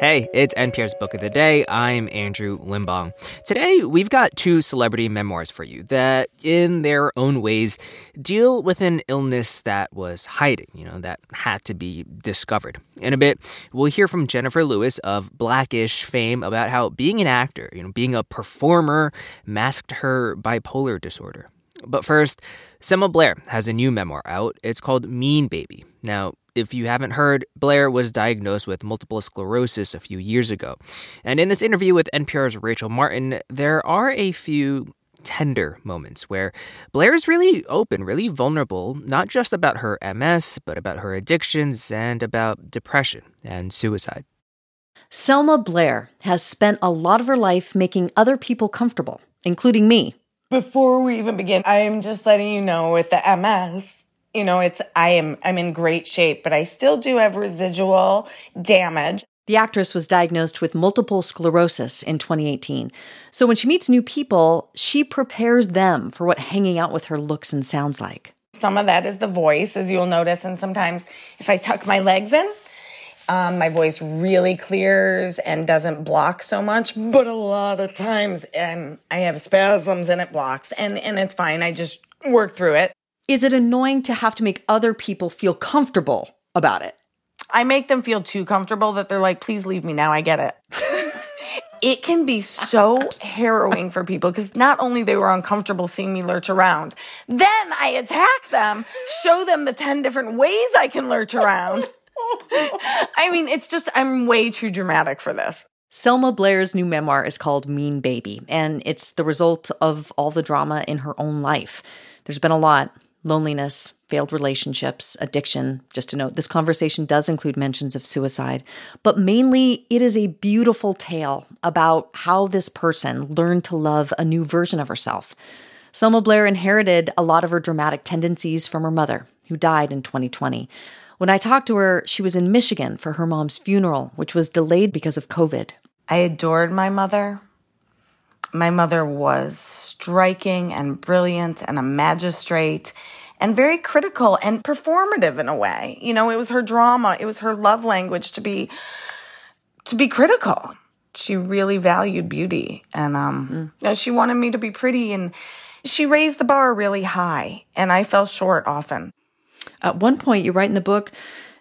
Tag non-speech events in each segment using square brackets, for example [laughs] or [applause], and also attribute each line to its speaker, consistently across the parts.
Speaker 1: Hey, it's NPR's Book of the Day. I'm Andrew Limbong. Today, we've got two celebrity memoirs for you that, in their own ways, deal with an illness that was hiding, you know, that had to be discovered. In a bit, we'll hear from Jennifer Lewis of Blackish fame about how being an actor, you know, being a performer, masked her bipolar disorder. But first, Selma Blair has a new memoir out. It's called Mean Baby. Now, if you haven't heard, Blair was diagnosed with multiple sclerosis a few years ago. And in this interview with NPR's Rachel Martin, there are a few tender moments where Blair is really open, really vulnerable, not just about her MS, but about her addictions and about depression and suicide.
Speaker 2: Selma Blair has spent a lot of her life making other people comfortable, including me.
Speaker 3: Before we even begin, I am just letting you know with the MS, you know, it's I am I'm in great shape, but I still do have residual damage.
Speaker 2: The actress was diagnosed with multiple sclerosis in 2018. So when she meets new people, she prepares them for what hanging out with her looks and sounds like.
Speaker 3: Some of that is the voice, as you'll notice, and sometimes if I tuck my legs in, um, my voice really clears and doesn't block so much. But a lot of times, um, I have spasms and it blocks, and and it's fine. I just work through it.
Speaker 2: Is it annoying to have to make other people feel comfortable about it?
Speaker 3: I make them feel too comfortable that they're like, please leave me now. I get it. [laughs] it can be so harrowing for people because not only they were uncomfortable seeing me lurch around, then I attack them, show them the 10 different ways I can lurch around. [laughs] I mean, it's just, I'm way too dramatic for this.
Speaker 2: Selma Blair's new memoir is called Mean Baby, and it's the result of all the drama in her own life. There's been a lot loneliness, failed relationships, addiction. Just to note, this conversation does include mentions of suicide, but mainly it is a beautiful tale about how this person learned to love a new version of herself. Selma Blair inherited a lot of her dramatic tendencies from her mother, who died in 2020. When I talked to her, she was in Michigan for her mom's funeral, which was delayed because of COVID.
Speaker 3: I adored my mother. My mother was striking and brilliant and a magistrate and very critical and performative in a way. You know, it was her drama, it was her love language to be to be critical. She really valued beauty and um mm. you know, she wanted me to be pretty and she raised the bar really high and I fell short often.
Speaker 2: At one point you write in the book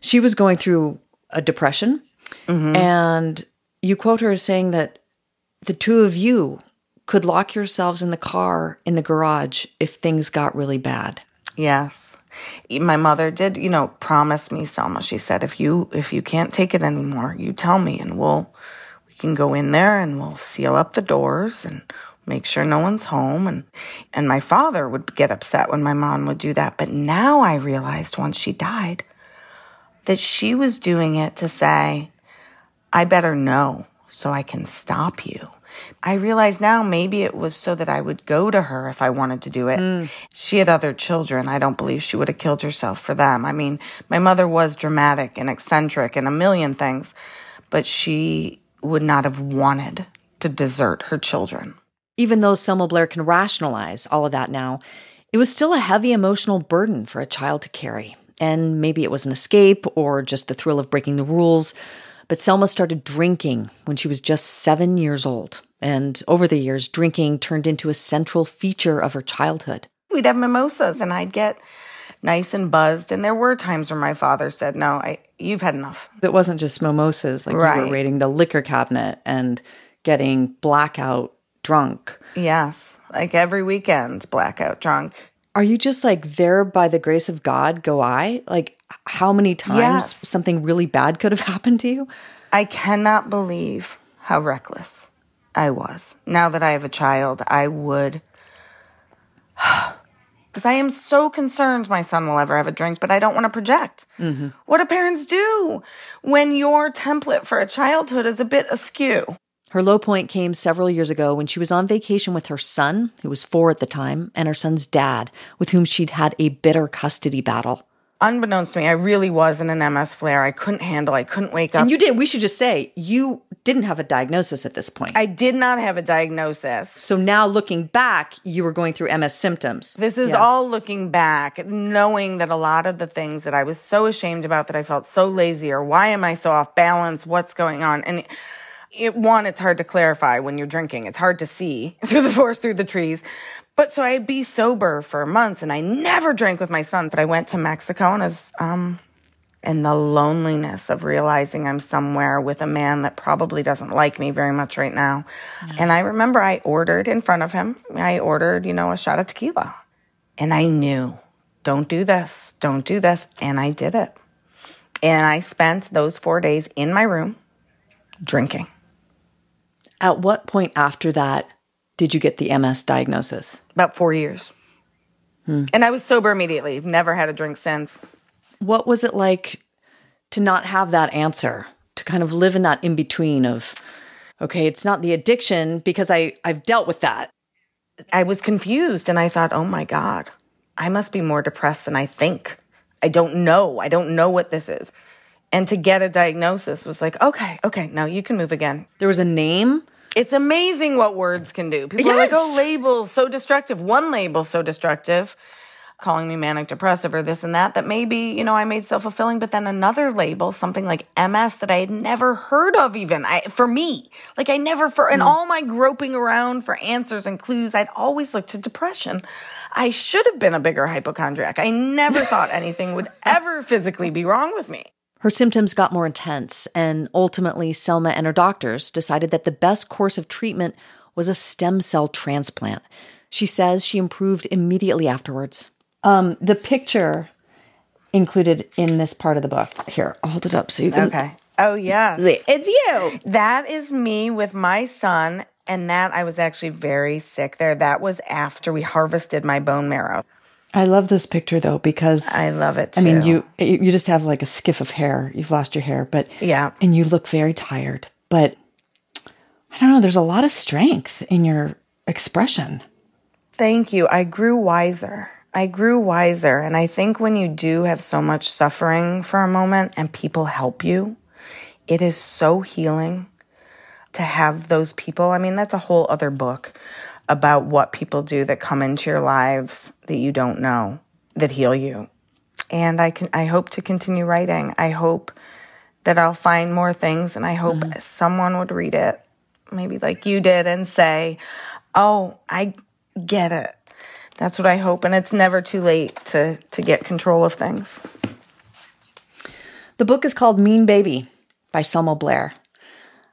Speaker 2: she was going through a depression mm-hmm. and you quote her as saying that the two of you could lock yourselves in the car in the garage if things got really bad.
Speaker 3: Yes. My mother did, you know, promise me, Selma. She said, if you if you can't take it anymore, you tell me and we'll we can go in there and we'll seal up the doors and make sure no one's home and and my father would get upset when my mom would do that. But now I realized once she died that she was doing it to say, I better know so I can stop you. I realize now maybe it was so that I would go to her if I wanted to do it. Mm. She had other children. I don't believe she would have killed herself for them. I mean, my mother was dramatic and eccentric and a million things, but she would not have wanted to desert her children.
Speaker 2: Even though Selma Blair can rationalize all of that now, it was still a heavy emotional burden for a child to carry. And maybe it was an escape or just the thrill of breaking the rules. But Selma started drinking when she was just seven years old. And over the years, drinking turned into a central feature of her childhood.
Speaker 3: We'd have mimosas and I'd get nice and buzzed. And there were times where my father said, No, I, you've had enough.
Speaker 2: It wasn't just mimosas, like right. you were raiding the liquor cabinet and getting blackout drunk.
Speaker 3: Yes, like every weekend, blackout drunk.
Speaker 2: Are you just like there by the grace of God go I? Like how many times yes. something really bad could have [laughs] happened to you?
Speaker 3: I cannot believe how reckless I was. Now that I have a child, I would. [sighs] Because I am so concerned my son will ever have a drink, but I don't want to project. Mm-hmm. What do parents do when your template for a childhood is a bit askew?
Speaker 2: Her low point came several years ago when she was on vacation with her son, who was four at the time, and her son's dad, with whom she'd had a bitter custody battle.
Speaker 3: Unbeknownst to me, I really was in an MS flare. I couldn't handle. I couldn't wake up.
Speaker 2: And you didn't. We should just say you didn't have a diagnosis at this point.
Speaker 3: I did not have a diagnosis.
Speaker 2: so now looking back, you were going through MS symptoms.
Speaker 3: This is
Speaker 2: Yeah.
Speaker 3: all looking back, knowing that a lot of the things that I was so ashamed about, that I felt so lazy, or why am I so off balance? What's going on? And it, one, it's hard to clarify when you're drinking. It's hard to see [laughs] through the forest, through the trees. But so I'd be sober for months, and I never drank with my son. But I went to Mexico, and as um, and the loneliness of realizing I'm somewhere with a man that probably doesn't like me very much right now. And I remember I ordered in front of him, I ordered, you know, a shot of tequila. And I knew, don't do this, don't do this. And I did it. And I spent those four days in my room drinking.
Speaker 2: At what point after that did you get the MS diagnosis?
Speaker 3: About four years. Hmm. And I was sober immediately. Never had a drink since.
Speaker 2: What was it like to not have that answer? To kind of live in that in between of, okay, it's not the addiction because I I've dealt with that.
Speaker 3: I was confused and I thought, oh my God, I must be more depressed than I think. I don't know. I don't know what this is. And to get a diagnosis was like, okay, okay, now you can move again.
Speaker 2: There was a name.
Speaker 3: It's amazing what words can do. People are like, oh, labels so destructive. One label so destructive, calling me manic depressive or this and that, that maybe, you know, I made self fulfilling. But then another label, something like MS that I had never heard of even I, for me. Like I never, for, in hmm. all my groping around for answers and clues, I'd always looked to depression. I should have been a bigger hypochondriac. I never thought anything would [laughs] ever physically be wrong with me.
Speaker 2: Her symptoms got more intense, and ultimately, Selma and her doctors decided that the best course of treatment was a stem cell transplant. She says she improved immediately afterwards. Um, the picture included in this part of the book. Here, I'll hold it up so you can.
Speaker 3: Okay. Oh, yes.
Speaker 2: It's you.
Speaker 3: That is me with my son. And that I was actually very sick there. That was after we harvested my bone marrow.
Speaker 2: I love this picture though because
Speaker 3: I love it too.
Speaker 2: I mean, you you just have like a skiff of hair. You've lost your hair, but
Speaker 3: Yeah.
Speaker 2: and you look very tired. But I don't know. There's a lot of strength in your expression.
Speaker 3: Thank you. I grew wiser. I grew wiser. And I think when you do have so much suffering for a moment and people help you, it is so healing to have those people. I mean, that's a whole other book about what people do that come into your lives that you don't know that heal you. And I can I hope to continue writing. I hope that I'll find more things and I hope mm-hmm. someone would read it maybe like you did and say, "Oh, I get it." That's what I hope and it's never too late to to get control of things.
Speaker 2: The book is called Mean Baby by Selma Blair,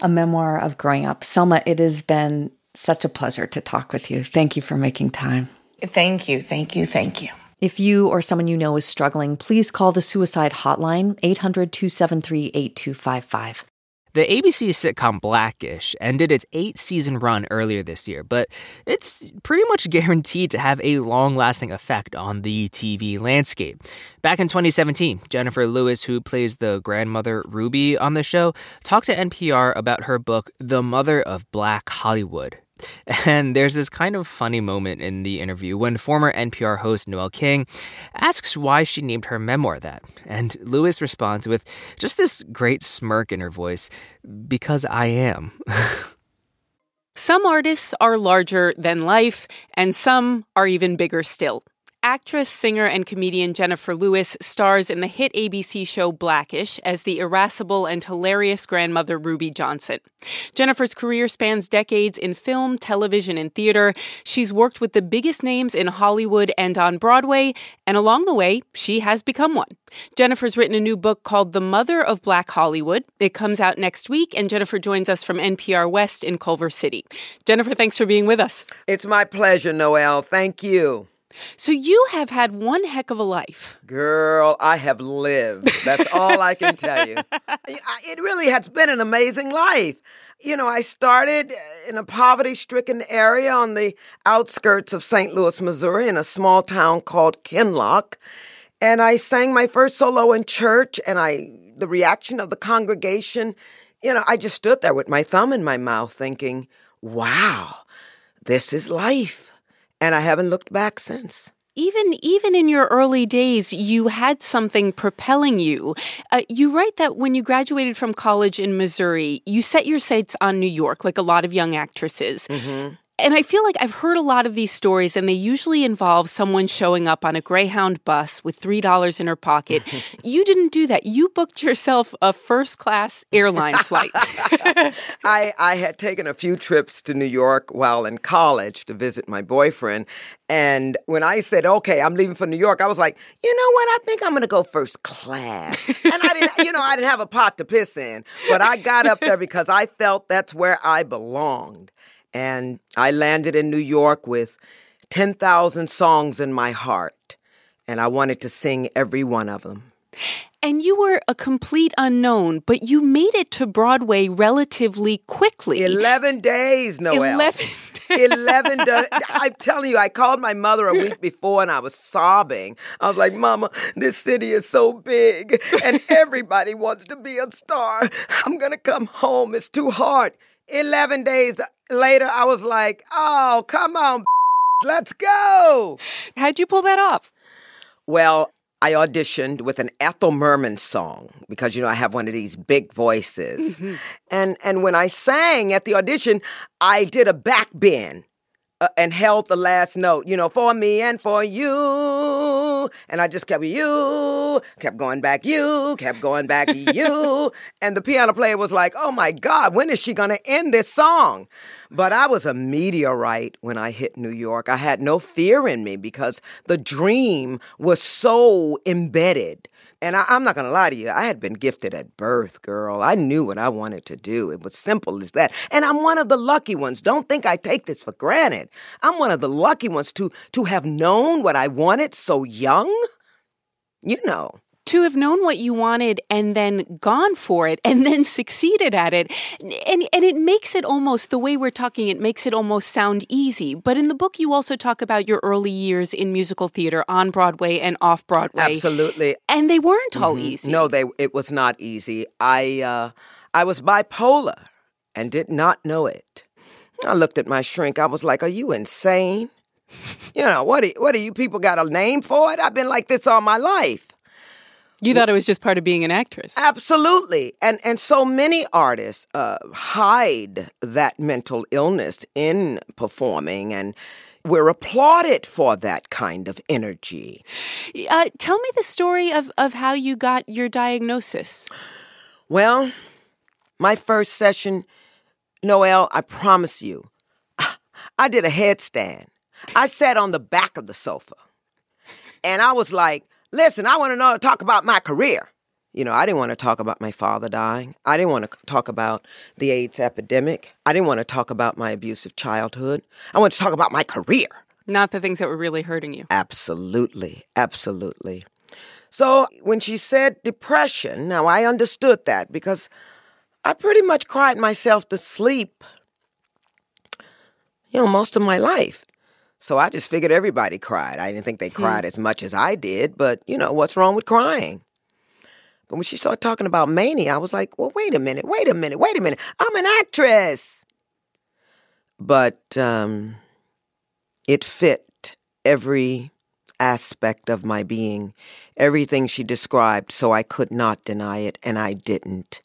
Speaker 2: a memoir of growing up. Selma, it has been such a pleasure to talk with you. Thank you for making time.
Speaker 3: Thank you. Thank you. Thank you.
Speaker 2: If you or someone you know is struggling, please call the suicide hotline 800 273 8255.
Speaker 1: The ABC sitcom Blackish ended its eight season run earlier this year, but it's pretty much [laughs] guaranteed to have a long lasting effect on the TV landscape. Back in 2017, Jennifer Lewis, who plays the grandmother Ruby on the show, talked to NPR about her book, The Mother of Black Hollywood. [laughs] And there's this kind of funny moment in the interview when former NPR host Noel King asks why she named her memoir that. And Lewis responds with just this great smirk in her voice because I am. [laughs]
Speaker 4: Some artists are larger than life, and some are even bigger still. Actress, singer, and comedian Jennifer Lewis stars in the hit ABC show Blackish as the irascible and hilarious grandmother Ruby Johnson. Jennifer's career spans decades in film, television, and theater. She's worked with the biggest names in Hollywood and on Broadway, and along the way, she has become one. Jennifer's written a new book called The Mother of Black Hollywood. It comes out next week, and Jennifer joins us from NPR West in Culver City. Jennifer, thanks for being with us.
Speaker 5: It's my pleasure, Noel. Thank you.
Speaker 4: So, you have had one heck of a life.
Speaker 5: Girl, I have lived. That's all I can tell you. [laughs] It really has been an amazing life. You know, I started in a poverty stricken area on the outskirts of St. Louis, Missouri, in a small town called Kinloch. And I sang my first solo in church, and I, the reaction of the congregation, you know, I just stood there with my thumb in my mouth thinking, wow, this is life. And I haven't looked back since.
Speaker 4: even even in your early days you had something propelling you uh, you write that when you graduated from college in missouri you set your sights on new york like a lot of young actresses mm-hmm. And I feel like I've heard a lot of these stories, and they usually involve someone showing up on a Greyhound bus with $3 in her pocket. [laughs] you didn't do that. You booked yourself a first class airline [laughs] flight. [laughs]
Speaker 5: I, I had taken a few trips to New York while in college to visit my boyfriend. And when I said, okay, I'm leaving for New York, I was like, you know what? I think I'm going to go first class. And I didn't, you know, I didn't have a pot to piss in, but I got up there because I felt that's where I belonged. And I landed in New York with 10,000 songs in my heart, and I wanted to sing every one of them.
Speaker 4: And you were a complete unknown, but you made it to Broadway relatively quickly.
Speaker 5: 11 days, Noel.
Speaker 4: 11 [laughs]
Speaker 5: 11 days. I'm telling you, I called my mother a week before and I was sobbing. I was like, Mama, this city is so big and everybody wants to be a star. I'm going to come home. It's too hard. 11 days later, I was like, oh, come on, let's go.
Speaker 4: How'd you pull that off?
Speaker 5: Well, I auditioned with an Ethel Merman song because you know I have one of these big voices. Mm-hmm. And and when I sang at the audition, I did a back bend uh, and held the last note, you know, for me and for you. And I just kept you, kept going back you, kept going back you. [laughs] And the piano player was like, oh my God, when is she going to end this song? But I was a meteorite when I hit New York. I had no fear in me because the dream was so embedded. And I, am not going to lie to you, I had been gifted at birth, girl. I knew what I wanted to do. It was simple as that. And I'm one of the lucky ones. Don't think I take this for granted. I'm one of the lucky ones to, to have known what I wanted so young. You know
Speaker 4: to have known what you wanted and then gone for it and [laughs] then succeeded at it. And, and it makes it almost, the way we're talking, it makes it almost sound easy. But in the book, you also talk about your early years in musical theater on Broadway and off Broadway.
Speaker 5: Absolutely.
Speaker 4: And they weren't all mm-hmm. easy.
Speaker 5: No, they it was not easy. I uh, I was bipolar and did not know it. I looked at my shrink. I was like, "Are you insane? You know what? Do, what do you people got a name for it? I've been like this all my life."
Speaker 4: You thought it was just part of being an actress.
Speaker 5: Absolutely. And and so many artists uh, hide that mental illness in performing and we're applauded for that kind of energy.
Speaker 4: Uh, tell me the story of, of how you got your diagnosis.
Speaker 5: Well, my first session, Noel, I promise you, I did a headstand. I sat on the back of the sofa. And I was like, Listen, I want to know talk about my career. You know, I didn't want to talk about my father dying. I didn't want to talk about the AIDS epidemic. I didn't want to talk about my abusive childhood. I want to talk about my career.
Speaker 4: Not the things that were really hurting you.
Speaker 5: Absolutely. Absolutely. So when she said depression, now I understood that because I pretty much cried myself to sleep, you know, most of my life. So I just figured everybody cried. I didn't think they hmm. cried as much as I did, but you know, what's wrong with crying? But when she started talking about mania, I was like, well, wait a minute, wait a minute, wait a minute. I'm an actress. But um, it fit every aspect of my being, everything she described, so I could not deny it, and I didn't.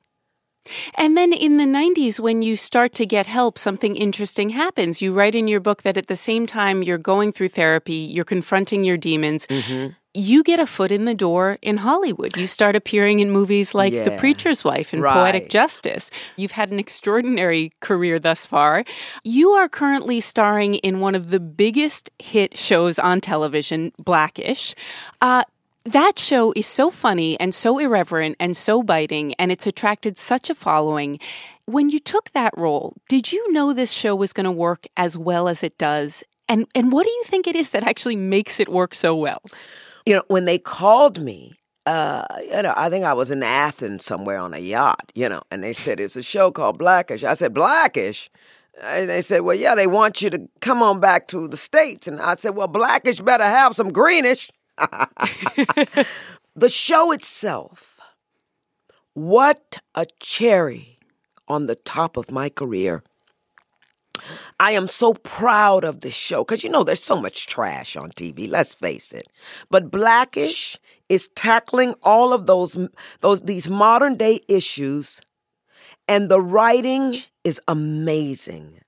Speaker 4: And then in the 90s, when you start to get help, something interesting happens. You write in your book that at the same time you're going through therapy, you're confronting your demons. Mm-hmm. You get a foot in the door in Hollywood. You start appearing in movies like yeah. The Preacher's Wife and right. Poetic Justice. You've had an extraordinary career thus far. You are currently starring in one of the biggest hit shows on television, Blackish. Uh, that show is so funny and so irreverent and so biting, and it's attracted such a following. When you took that role, did you know this show was going to work as well as it does? And and what do you think it is that actually makes it work so well?
Speaker 5: You know, when they called me, uh, you know, I think I was in Athens somewhere on a yacht, you know, and they said it's a show called Blackish. I said Blackish. And they said, Well, yeah, they want you to come on back to the States. And I said, Well, Blackish better have some greenish. [laughs] the show itself, what a cherry on the top of my career. I am so proud of this show because you know there's so much trash on TV. Let's face it. But Blackish is tackling all of those those these modern day issues, and the writing is amazing.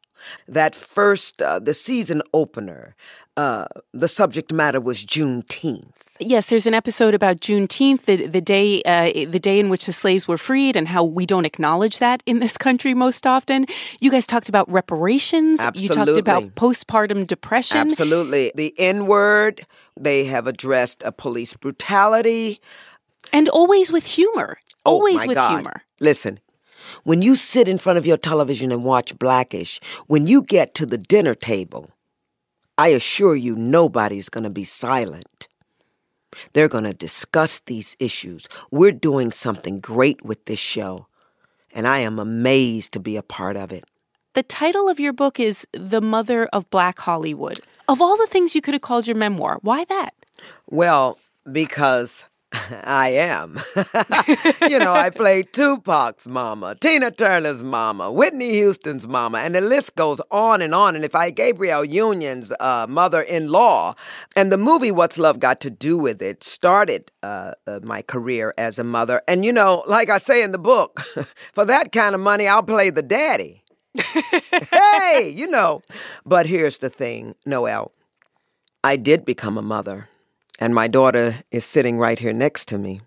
Speaker 5: That first, uh, the season opener, uh, the subject matter was Juneteenth.
Speaker 4: Yes, there's an episode about Juneteenth, the, the day uh, the day in which the slaves were freed, and how we don't acknowledge that in this country most often. You guys talked about reparations.
Speaker 5: Absolutely.
Speaker 4: You talked about postpartum depression.
Speaker 5: Absolutely, the N word. They have addressed a police brutality,
Speaker 4: and always with humor. Always
Speaker 5: oh
Speaker 4: with
Speaker 5: God.
Speaker 4: humor.
Speaker 5: Listen, when you sit in front of your television and watch Blackish, when you get to the dinner table, I assure you nobody's going to be silent. They're going to discuss these issues. We're doing something great with this show, and I am amazed to be a part of it.
Speaker 4: The title of your book is The Mother of Black Hollywood. Of all the things you could have called your memoir, why that?
Speaker 5: Well, because I am. [laughs] you know, I played Tupac's mama, Tina Turner's mama, Whitney Houston's mama, and the list goes on and on. And if I Gabrielle Union's uh, mother-in-law, and the movie What's Love Got to Do with It started uh, uh, my career as a mother. And you know, like I say in the book, [laughs] for that kind of money, I'll play the daddy. hey, you know. But here's the thing, Noel. I did become a mother. And my daughter is sitting right here next to me.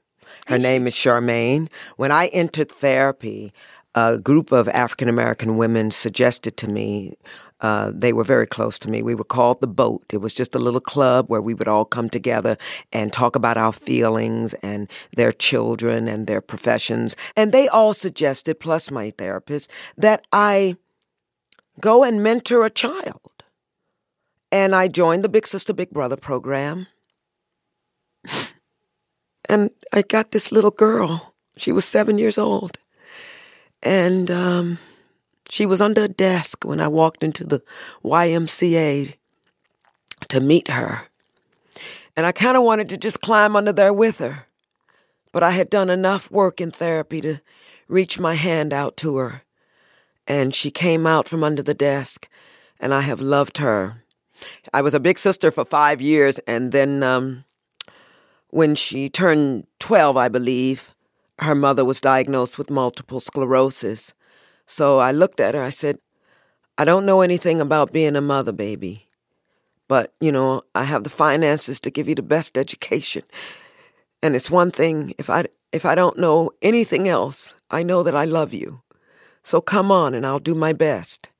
Speaker 5: Her name is Charmaine. When I entered therapy, a group of African American women suggested to me, uh, they were very close to me. We were called The Boat. It was just a little club where we would all come together and talk about our feelings and their children and their professions. And they all suggested, plus my therapist, that I go and mentor a child. And I joined the Big Sister Big Brother program. And I got this little girl. She was seven years old. And um, she was under a desk when I walked into the YMCA to meet her. And I kind of wanted to just climb under there with her. But I had done enough work in therapy to reach my hand out to her. And she came out from under the desk, and I have loved her. I was a big sister for five years, and then um, when she turned 12, I believe, her mother was diagnosed with multiple sclerosis. So I looked at her, I said, I don't know anything about being a mother, baby. But, you know, I have the finances to give you the best education. And it's one thing if I if I don't know anything else, I know that I love you. So come on and I'll do my best.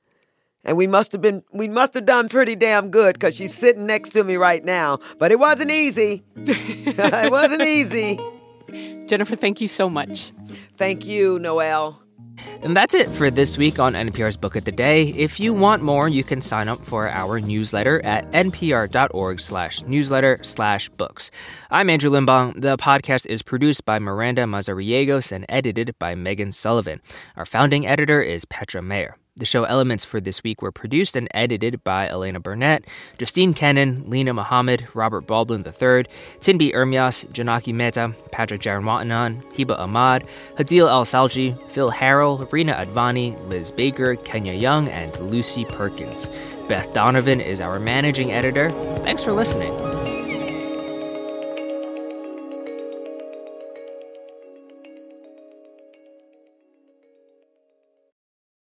Speaker 5: And we must have been we must have done pretty damn good cuz she's sitting next to me right now, but it wasn't easy. [laughs] it wasn't easy.
Speaker 4: Jennifer, thank you so much.
Speaker 5: Thank you, Noel.
Speaker 1: And that's it for this week on NPR's Book of the Day. If you want more, you can sign up for our newsletter at npr.org slash newsletter slash books. I'm Andrew Limbong. The podcast is produced by Miranda Mazariegos and edited by Megan Sullivan. Our founding editor is Petra Mayer. The show elements for this week were produced and edited by Elena Burnett, Justine Kenin, Lena Mohammed, Robert Baldwin III, Tinbete Ermyas, Janaki Mehta, Patrick Jarenwattananon, Hiba Ahmad, Hadeel Al-Shalchi, Phil Harrell, Reena Advani, Liz Baker, Kenya Young, and Lucy Perkins. Beth Donovan is our managing editor. Thanks for listening.